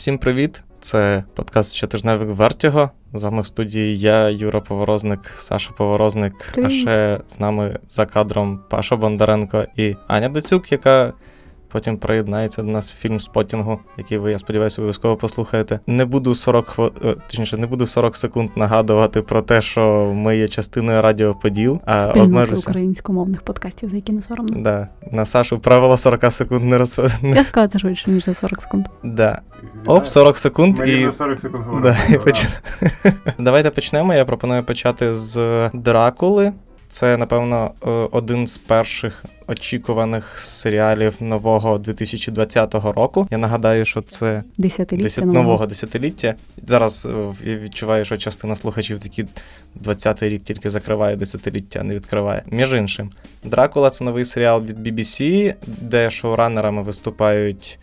Всім привіт! Це подкаст щотижневик Вертіго. З вами в студії я, Юра Поворозник, Саша Поворозник, Привіт. а ще з нами за кадром Паша Бондаренко і Аня Дацюк, яка потім приєднається до нас фільм Спотінгу, який ви, я сподіваюся, обов'язково послухаєте. Не буду 40 хво... е, точніше, не буду 40 секунд нагадувати про те, що ми є частиною Радіо Поділ, а обмежуся. українськомовних подкастів, за які не соромно. Да, на Сашу правило 40 секунд не роз... Я сказала це швидше, ніж за 40 секунд. Да. Оп, 40 секунд Ми і. рівно 40 секунд говоримо. Да, і поч... Давайте почнемо. Я пропоную почати з Дракули. Це, напевно, е, один з перших очікуваних серіалів нового 2020 року. Я нагадаю, що це Десятиліття десят... нового. десятиліття. Зараз е, я відчуваю, що частина слухачів такі 20-й рік тільки закриває десятиліття, не відкриває. Між іншим, Дракула це новий серіал від BBC, де шоуранерами виступають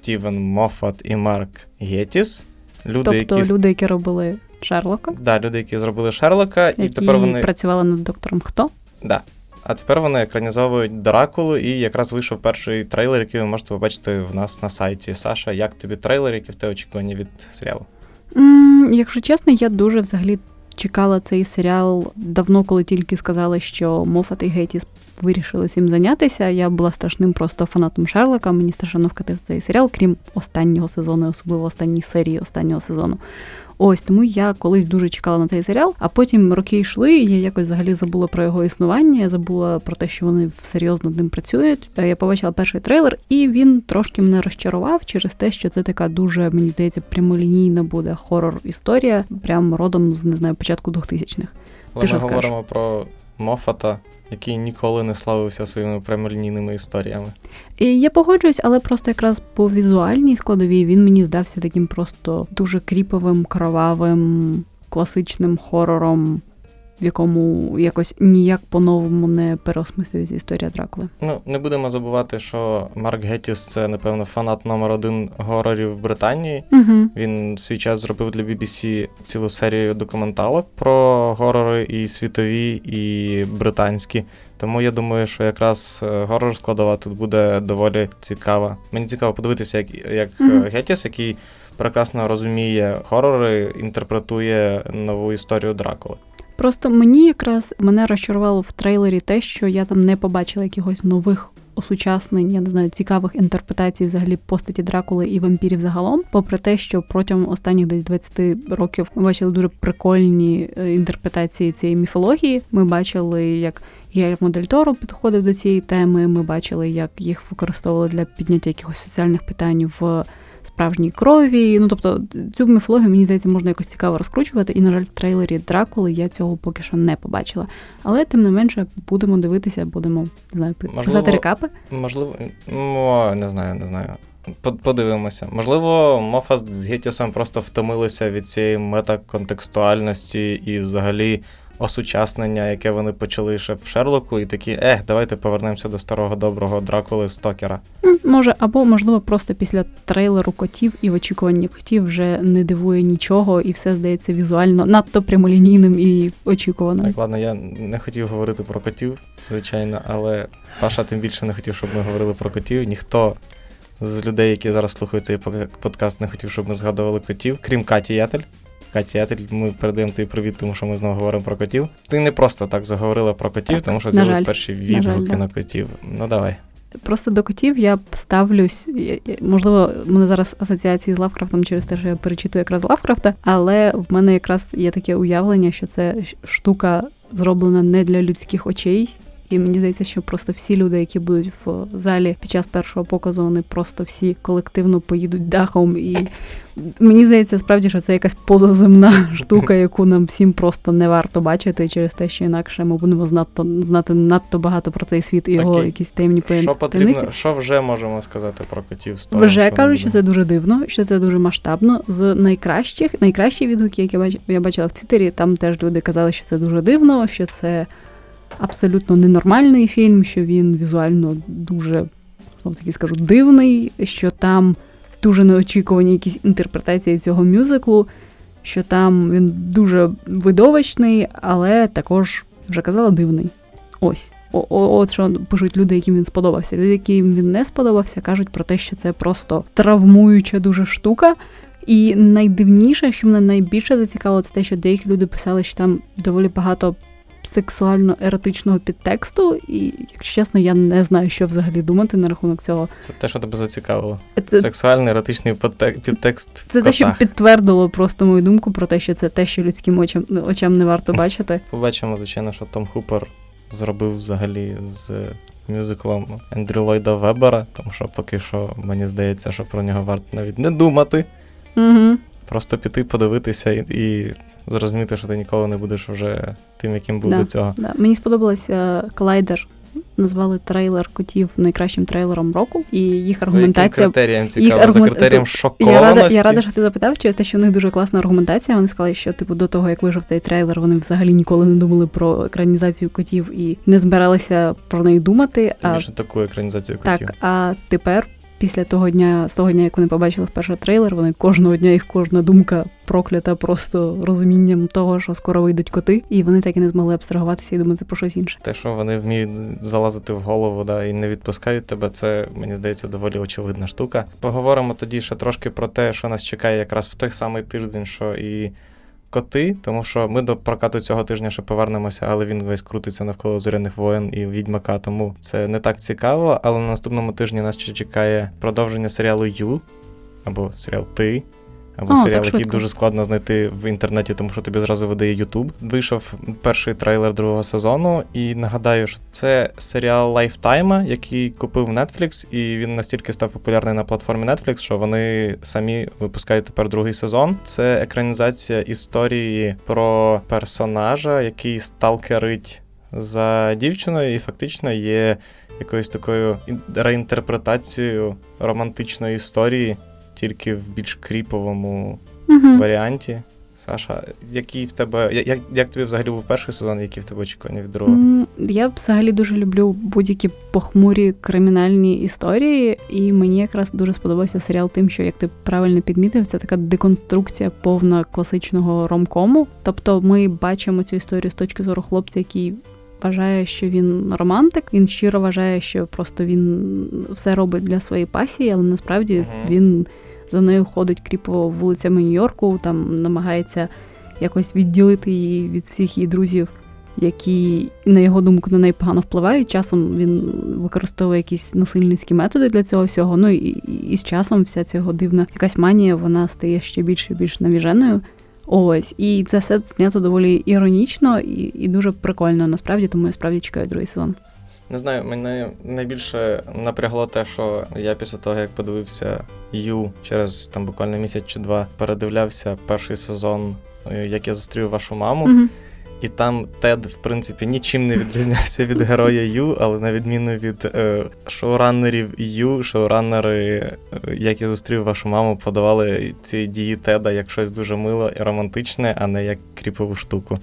Стівен Моффат і Марк Гетіс. Люди, тобто які люди, які робили Шерлока, Да, люди, які зробили Шерлока, і тепер вони. працювали над доктором Хто? Да. А тепер вони екранізовують Дракулу, і якраз вийшов перший трейлер, який ви можете побачити в нас на сайті. Саша, як тобі трейлер, які в те очікування від серіалу? м якщо чесно, я дуже взагалі чекала цей серіал давно, коли тільки сказали, що Мофат і Геттіс вирішили цим зайнятися. Я була страшним просто фанатом Шерлока. Мені страшенно вкатив цей серіал, крім останнього сезону, особливо останньої серії останнього сезону. Ось тому я колись дуже чекала на цей серіал, а потім роки йшли. і Я якось взагалі забула про його існування. Я забула про те, що вони серйозно над ним працюють. Е, Я побачила перший трейлер, і він трошки мене розчарував через те, що це така дуже, мені здається, прямолінійна буде хорор історія, прям родом з не знаю початку 2000-х. Але Ти що ми скажеш? про Мофата, який ніколи не славився своїми прямолінійними історіями. Я погоджуюсь, але просто якраз по візуальній складовій він мені здався таким просто дуже кріповим, кровавим, класичним хорором, в якому якось ніяк по-новому не переосмислюється історія Дракули. Ну, не будемо забувати, що Марк Геттіс це, напевно, фанат номер один горорів в Британії. Угу. Він в свій час зробив для BBC цілу серію документалок про горори і світові, і британські. Тому я думаю, що якраз е, горор складова тут буде доволі цікава. Мені цікаво подивитися, як, як Мгм. е, Геттіс, який прекрасно розуміє хорори, інтерпретує нову історію Дракули. Просто мені якраз мене розчарувало в трейлері те, що я там не побачила якихось нових осучаснень, я не знаю, цікавих інтерпретацій взагалі постаті Дракули і вампірів загалом. Попри те, що протягом останніх десь 20 років ми бачили дуже прикольні е, інтерпретації цієї міфології. Ми бачили, як Гельмо Дель Торо підходив до цієї теми. Ми бачили, як їх використовували для підняття якихось соціальних питань в справжній крові. Ну тобто цю міфологію мені здається можна якось цікаво розкручувати. І на жаль, в трейлері Дракули я цього поки що не побачила. Але тим не менше будемо дивитися, будемо не знаю, Можливо, писати рекапи. Можливо, ну, не знаю, не знаю. Подивимося. Можливо, Мофа з Геттісом просто втомилися від цієї метаконтекстуальності і взагалі осучаснення, яке вони почали ще в Шерлоку, і такі, ех, давайте повернемося до старого доброго Дракули Стокера. Може, або можливо, просто після трейлеру котів і в очікуванні котів вже не дивує нічого, і все здається візуально надто прямолінійним і очікуваним. Так, ладно, я не хотів говорити про котів, звичайно, але Паша тим більше не хотів, щоб ми говорили про котів. Ніхто з людей, які зараз слухають цей подкаст, не хотів, щоб ми згадували котів, крім Каті Ятель. Ятель, ми передаємо тобі привіт, тому що ми знову говоримо про котів. Ти не просто так заговорила про котів, Так, тому що на з'явились перші На відгуки да. на котів. Ну давай. Просто до котів я ставлюсь. Можливо, в мене зараз асоціації з Лавкрафтом через те, що я перечитую якраз Лавкрафта, але в мене якраз є таке уявлення, що це штука зроблена не для людських очей. І мені здається, що просто всі люди, які будуть в залі під час першого показу, вони просто всі колективно поїдуть дахом. І мені здається, справді, що це якась позаземна штука, яку нам всім просто не варто бачити через те, що інакше ми будемо знато знати надто багато про цей світ і його Окей. якісь таємні Що таємниці. потрібно, що вже можемо сказати про котів? з Вже кажуть, що це дуже дивно, що це дуже масштабно. З найкращих, найкращі відгуки, які я бачила в Твіттері, там теж люди казали, що це дуже дивно, що це абсолютно ненормальний фільм, що він візуально дуже, знов таки скажу, дивний, що там дуже неочікувані якісь інтерпретації цього мюзиклу, що там він дуже видовищний, але також вже казала дивний. Ось. от що пишуть люди, яким він сподобався. Люди, яким він не сподобався, кажуть про те, що це просто травмуюча дуже штука. І найдивніше, що мене найбільше зацікавило, це те, що деякі люди писали, що там доволі багато сексуально-еротичного підтексту, і, якщо чесно, я не знаю, що взагалі думати на рахунок цього. Це те, що тебе зацікавило. Це, Сексуальний еротичний підтек- підтекст. в це те, що підтвердило просто мою думку про те, що це те, що людським очам, очам не варто бачити. Побачимо, звичайно, що Том Хупер зробив взагалі з мюзиклом Ендрю Ллойда Вебера, тому що поки що мені здається, що про нього варто навіть не думати. Угу. Просто піти, подивитися і, і зрозуміти, що ти ніколи не будеш вже тим, яким був Да. до цього. Да. Мені сподобалося Колайдер. Назвали трейлер котів найкращим трейлером року, і їх За аргументація критерієм цікаво? аргумент- За критерієм Я рада, я рада, що ти запитав, через те, що в них дуже класна аргументація. Вони сказали, що типу до того, як вийшов цей трейлер, вони взагалі ніколи не думали про екранізацію котів і не збиралися про неї думати. А таку екранізацію котів. так, а тепер, після того дня, з того дня, як вони побачили вперше трейлер, вони кожного дня їх кожна думка проклята просто розумінням того, що скоро вийдуть коти, і вони так і не змогли абстрагуватися і думати про щось інше. Те, що вони вміють залазити в голову да, і не відпускають тебе, це мені здається доволі очевидна штука. Поговоримо тоді ще трошки про те, що нас чекає якраз в той самий тиждень, що і коти, тому що ми до прокату цього тижня ще повернемося, але він весь крутиться навколо зоряних воєн і відьмака, тому це не так цікаво. Але на наступному тижні нас ще чекає продовження серіалу Ю або серіал Ти. Або О, серіал, який дуже складно знайти в інтернеті, тому що тобі зразу видає Ютуб. Вийшов перший трейлер другого сезону, і нагадаю, що це серіал Lifetime а, який купив Netflix, і він настільки став популярний на платформі Netflix, що вони самі випускають тепер другий сезон. Це екранізація історії про персонажа, який сталкерить за дівчиною, і фактично є якоюсь такою реінтерпретацією романтичної історії, тільки в більш кріповому Угу. варіанті. Саша, який в тебе. Як, як тобі взагалі був перший сезон, які в тебе очікування від другого? Я взагалі дуже люблю будь-які похмурі кримінальні історії, і мені якраз дуже сподобався серіал тим, що як ти правильно підмітив, це така деконструкція повна класичного ромкому. Тобто ми бачимо цю історію з точки зору хлопця, який. Вважає, що він романтик, він щиро вважає, що просто він все робить для своєї пасії, але насправді Мгм. він за нею ходить кріпово вулицями Нью-Йорку, там намагається якось відділити її від всіх її друзів, які, на його думку, на неї погано впливають. Часом він використовує якісь насильницькі методи для цього всього. Ну і, і, і з часом вся ця його дивна якась манія, вона стає ще більше і більш навіженою. Ось, і це все знято доволі іронічно і, і дуже прикольно насправді, тому я справді чекаю другий сезон. Не знаю, мене найбільше напрягло те, що я після того, як подивився Ю через там буквально місяць чи два, передивлявся перший сезон, е, як я зустрів вашу маму. Угу. І там Тед, в принципі, нічим не відрізнявся від героя Ю, але на відміну від е, шоураннерів Ю, шоураннери, е, як я зустрів вашу маму, подавали ці дії Теда як щось дуже мило і романтичне, а не як кріпову штуку.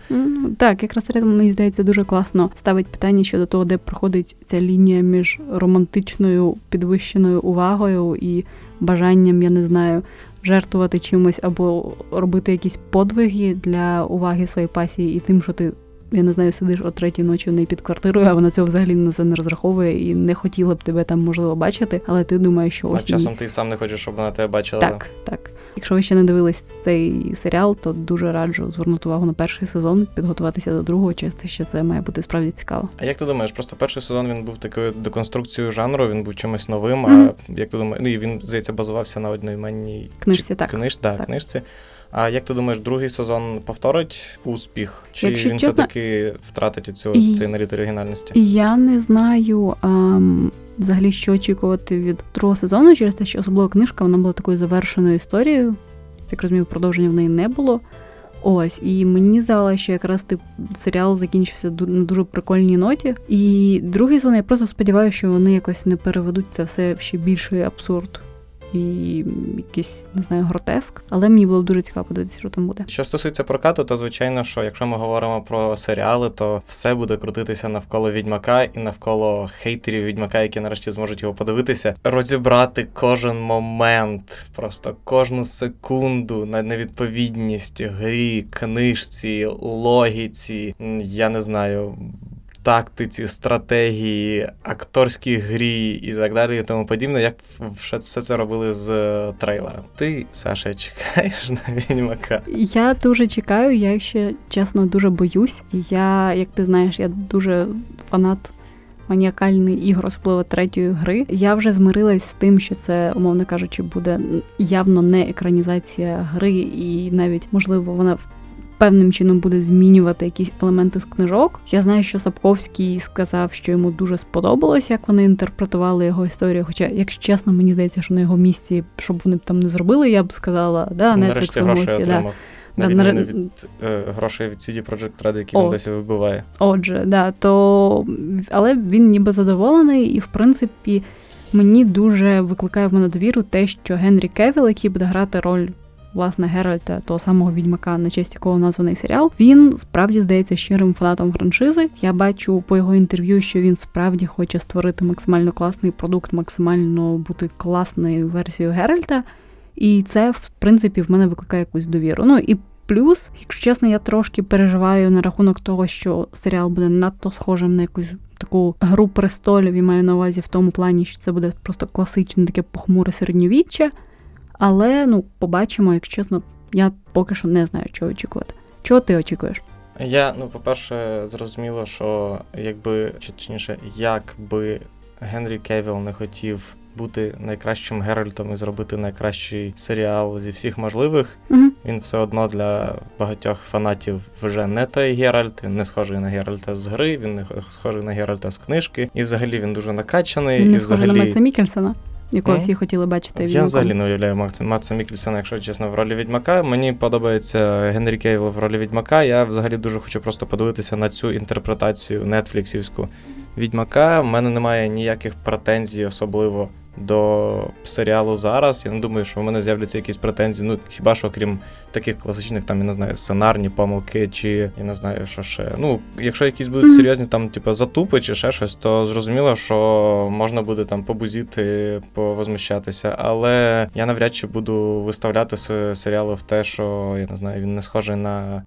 Так, якраз серіал, мені здається, дуже класно ставить питання щодо того, де проходить ця лінія між романтичною підвищеною увагою і бажанням, я не знаю, жертвувати чимось або робити якісь подвиги для уваги своєї пасії і тим, що ти. Я не знаю, сидиш о третій ночі в неї під квартирою, а вона цього взагалі на це не розраховує і не хотіла б тебе там можливо бачити, але ти думаєш, що А ось часом ти сам не хочеш, щоб вона тебе бачила. так, так. Якщо ви ще не дивились цей серіал, то дуже раджу звернути увагу на перший сезон, підготуватися до другого, чисто що це має бути справді цікаво. А як ти думаєш, просто перший сезон він був такою деконструкцією жанру, він був чимось новим. Мгм. А як ти думаєш, ну і він, здається, базувався на одноіменній Книжці, чи- так. Книж, да, Так. книжці. А як ти думаєш, другий сезон повторить успіх? Чи Якщо він чесно- все-таки втратить цю І- цей наліт оригінальності? Я не знаю ам, взагалі, що очікувати від другого сезону, через те, що особливо книжка вона була такою завершеною історією. Так розумію, продовження в неї не було. Ось, і мені здавалося, що якраз тип серіал закінчився на дуже прикольній ноті. І другий сезон я просто сподіваюся, що вони якось не переведуть це все в ще більший абсурд і якийсь, не знаю, гротеск. Але мені було дуже цікаво подивитися, що там буде. Що стосується прокату, то звичайно, що якщо ми говоримо про серіали, то все буде крутитися навколо відьмака і навколо хейтерів відьмака, які нарешті зможуть його подивитися, розібрати кожен момент, просто кожну секунду на невідповідність грі, книжці, логіці, я не знаю. Тактиці, стратегії, акторській грі і так далі, і тому подібне, як все це робили з трейлером. Ти, Саша, чекаєш на відьмака? Я дуже чекаю, я ще чесно дуже боюсь. Я, як ти знаєш, я дуже фанат маніакальний ігор, особливо третьої гри. Я вже змирилась з тим, що це, умовно кажучи, буде явно не екранізація гри, і навіть можливо вона Певним чином буде змінювати якісь елементи з книжок. Я знаю, що Сапковський сказав, що йому дуже сподобалось, як вони інтерпретували його історію. Хоча, якщо чесно, мені здається, що на його місці, щоб вони б там не зробили, я б сказала, да, Netflix емоції, да. На відміну від е, грошей від CD Projekt Red, які він досі вибиває. Отже, да, то але він ніби задоволений, і в принципі мені дуже викликає в мене довіру те, що Генрі Кевіл, який буде грати роль. Власне, Геральта, того самого відьмака, на честь якого названий серіал, він справді здається щирим фанатом франшизи. Я бачу по його інтерв'ю, що він справді хоче створити максимально класний продукт, максимально бути класною версією Геральта. І це, в принципі, в мене викликає якусь довіру. Ну і плюс, якщо чесно, я трошки переживаю на рахунок того, що серіал буде надто схожим на якусь таку гру престолів і маю на увазі в тому плані, що це буде просто класичне таке похмуре середньовіччя. Але ну, побачимо, якщо чесно, я поки що не знаю, чого очікувати. Чого ти очікуєш? Я, ну, по-перше, зрозуміло, що якби, чи точніше, якби Генрі Кевіл не хотів бути найкращим Геральтом і зробити найкращий серіал зі всіх можливих. Mm-hmm. Він все одно для багатьох фанатів вже не той Геральт. Він не схожий на Геральта з гри, він не схожий на Геральта з книжки. І взагалі він дуже накачаний. Він не і схожий взагалі... на Матса Мікельсона. Якого всі хотіли бачити Я взагалі не уявляю Матса Мікельсона, якщо чесно, в ролі Відьмака. Мені подобається Генрі Кейвел в ролі Відьмака. Я взагалі дуже хочу просто подивитися на цю інтерпретацію нетфліксівську Відьмака. У мене немає ніяких претензій, особливо до серіалу зараз. Я не думаю, що в мене з'являться якісь претензії. Ну хіба що крім таких класичних, там я не знаю, сценарні помилки, чи я не знаю, що ще. Ну, якщо якісь будуть серйозні там, типу, затупи чи ще щось, то зрозуміло, що можна буде там побузіти, повозмущатися. Але я навряд чи буду виставляти серіали в те, що я не знаю, він не схожий на.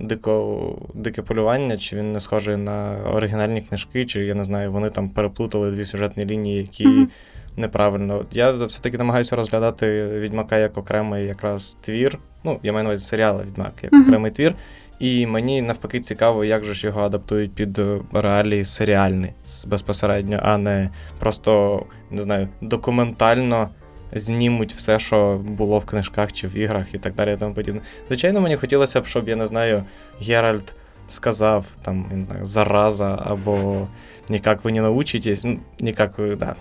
Дико, дике полювання, чи він не схожий на оригінальні книжки, чи я не знаю, вони там переплутали дві сюжетні лінії, які mm-hmm неправильно. Я все-таки намагаюся розглядати Відьмака як окремий якраз твір. Ну, я маю на увазі серіали Відьмак як mm-hmm. окремий твір. І мені навпаки цікаво, як же ж його адаптують під реалії серіальні безпосередньо, а не просто не знаю, документально знімуть все, що було в книжках чи в іграх і так далі. і тому подібне. Звичайно, мені хотілося б, щоб я не знаю, Геральт сказав там не знаю, зараза або ніяк ви не научитесь. Ну, ніяк ви, да,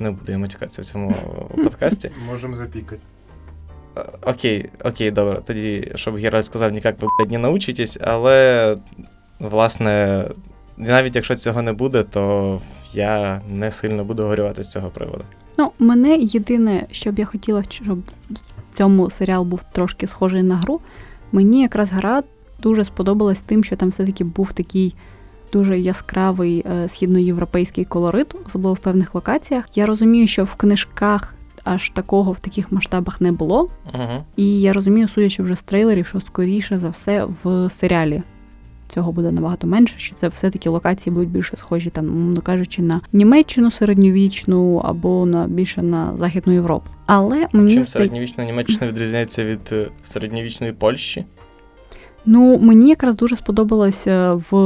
не буду я матюкатися в цьому подкасті. Можемо запікати. Окей, окей, добре. Тоді, щоб Геральт сказав, ніяк ви блядь, не научитесь, але, власне, навіть якщо цього не буде, то я не сильно буду горювати з цього приводу. Ну, мене єдине, що б я хотіла, щоб цьому серіал був трошки схожий на гру. Мені якраз гра дуже сподобалась тим, що там все-таки був такий дуже яскравий е, східноєвропейський колорит, особливо в певних локаціях. Я розумію, що в книжках аж такого в таких масштабах не було. uh І я розумію, судячи вже з трейлерів, що скоріше за все в серіалі. Цього буде набагато менше, що це все-таки локації будуть більше схожі, там, мовно кажучи, на Німеччину середньовічну або на більше на Західну Європу. Але мені Чим середньовічна Німеччина відрізняється від е, середньовічної Польщі? Ну, мені якраз дуже сподобалося в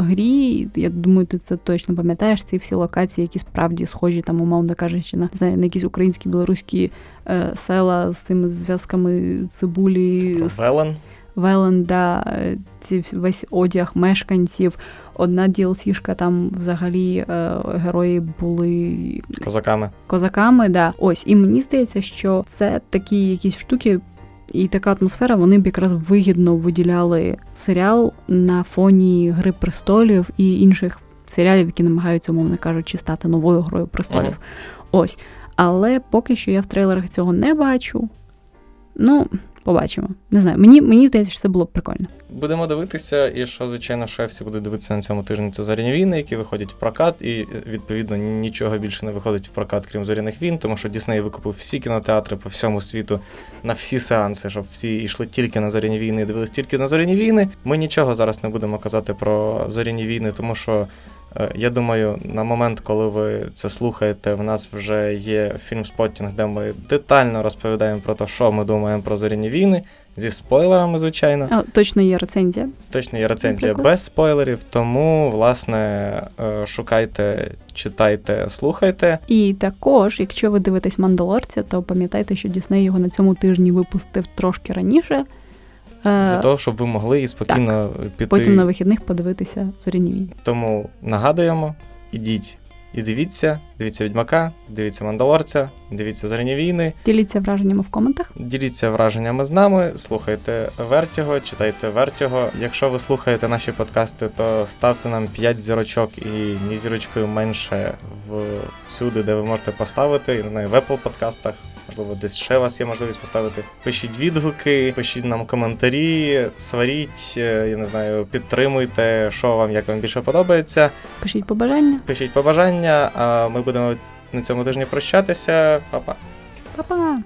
грі. Я думаю, ти це точно пам'ятаєш ці всі локації, які справді схожі, там, умовно кажучи, на знає, на якісь українські білоруські е, села з тими зв'язками цибулі. Велен. Велен, да, ці весь одяг мешканців. Одна DLC-шка там взагалі е, герої були козаками. Козаками, да. Ось, і мені здається, що це такі якісь штуки і така атмосфера, вони б якраз вигідно виділяли серіал на фоні Гри престолів і інших серіалів, які намагаються, умовно кажучи, стати новою грою престолів. Ага. Ось. Але поки що я в трейлерах цього не бачу. Ну, Побачимо. Не знаю. Мені мені здається, що це було б прикольно. Будемо дивитися, і що, звичайно, шеф буде дивитися на цьому тижні. Це зоряні війни, які виходять в прокат, і відповідно нічого більше не виходить в прокат, крім зоряних війн, тому що Дісней викупив всі кінотеатри по всьому світу на всі сеанси, щоб всі йшли тільки на зоряні війни і дивились тільки на зоряні війни. Ми нічого зараз не будемо казати про зоряні війни, тому що Е, Я думаю, на момент, коли ви це слухаєте, в нас вже є фільм Споттінг, де ми детально розповідаємо про те, що ми думаємо про зоряні війни, зі спойлерами, звичайно. А, точно є рецензія. Точно є рецензія Наприклад? без спойлерів, тому, власне, е, шукайте, читайте, слухайте. І також, якщо ви дивитесь Мандалорця, то пам'ятайте, що Дісней його на цьому тижні випустив трошки раніше. Е, Для того, щоб ви могли і спокійно піти. Потім на вихідних подивитися зоряні війни. Тому нагадуємо, ідіть і дивіться, дивіться Відьмака, дивіться Мандалорця, дивіться Зоряні війни, Діліться враженнями в коментах. діліться враженнями з нами, слухайте Вертіго, читайте Вертіго. Якщо ви слухаєте наші подкасти, то ставте нам 5 зірочок і ні зірочкою менше всюди, де ви можете поставити. Я не знаю, в Apple подкастах, можливо, десь ще у вас є можливість поставити. Пишіть відгуки, пишіть нам коментарі, сваріть, е, я не знаю, підтримуйте, що вам, як вам більше подобається. Пишіть побажання. Пишіть побажання, а ми будемо на цьому тижні прощатися. Па-па. Па-па!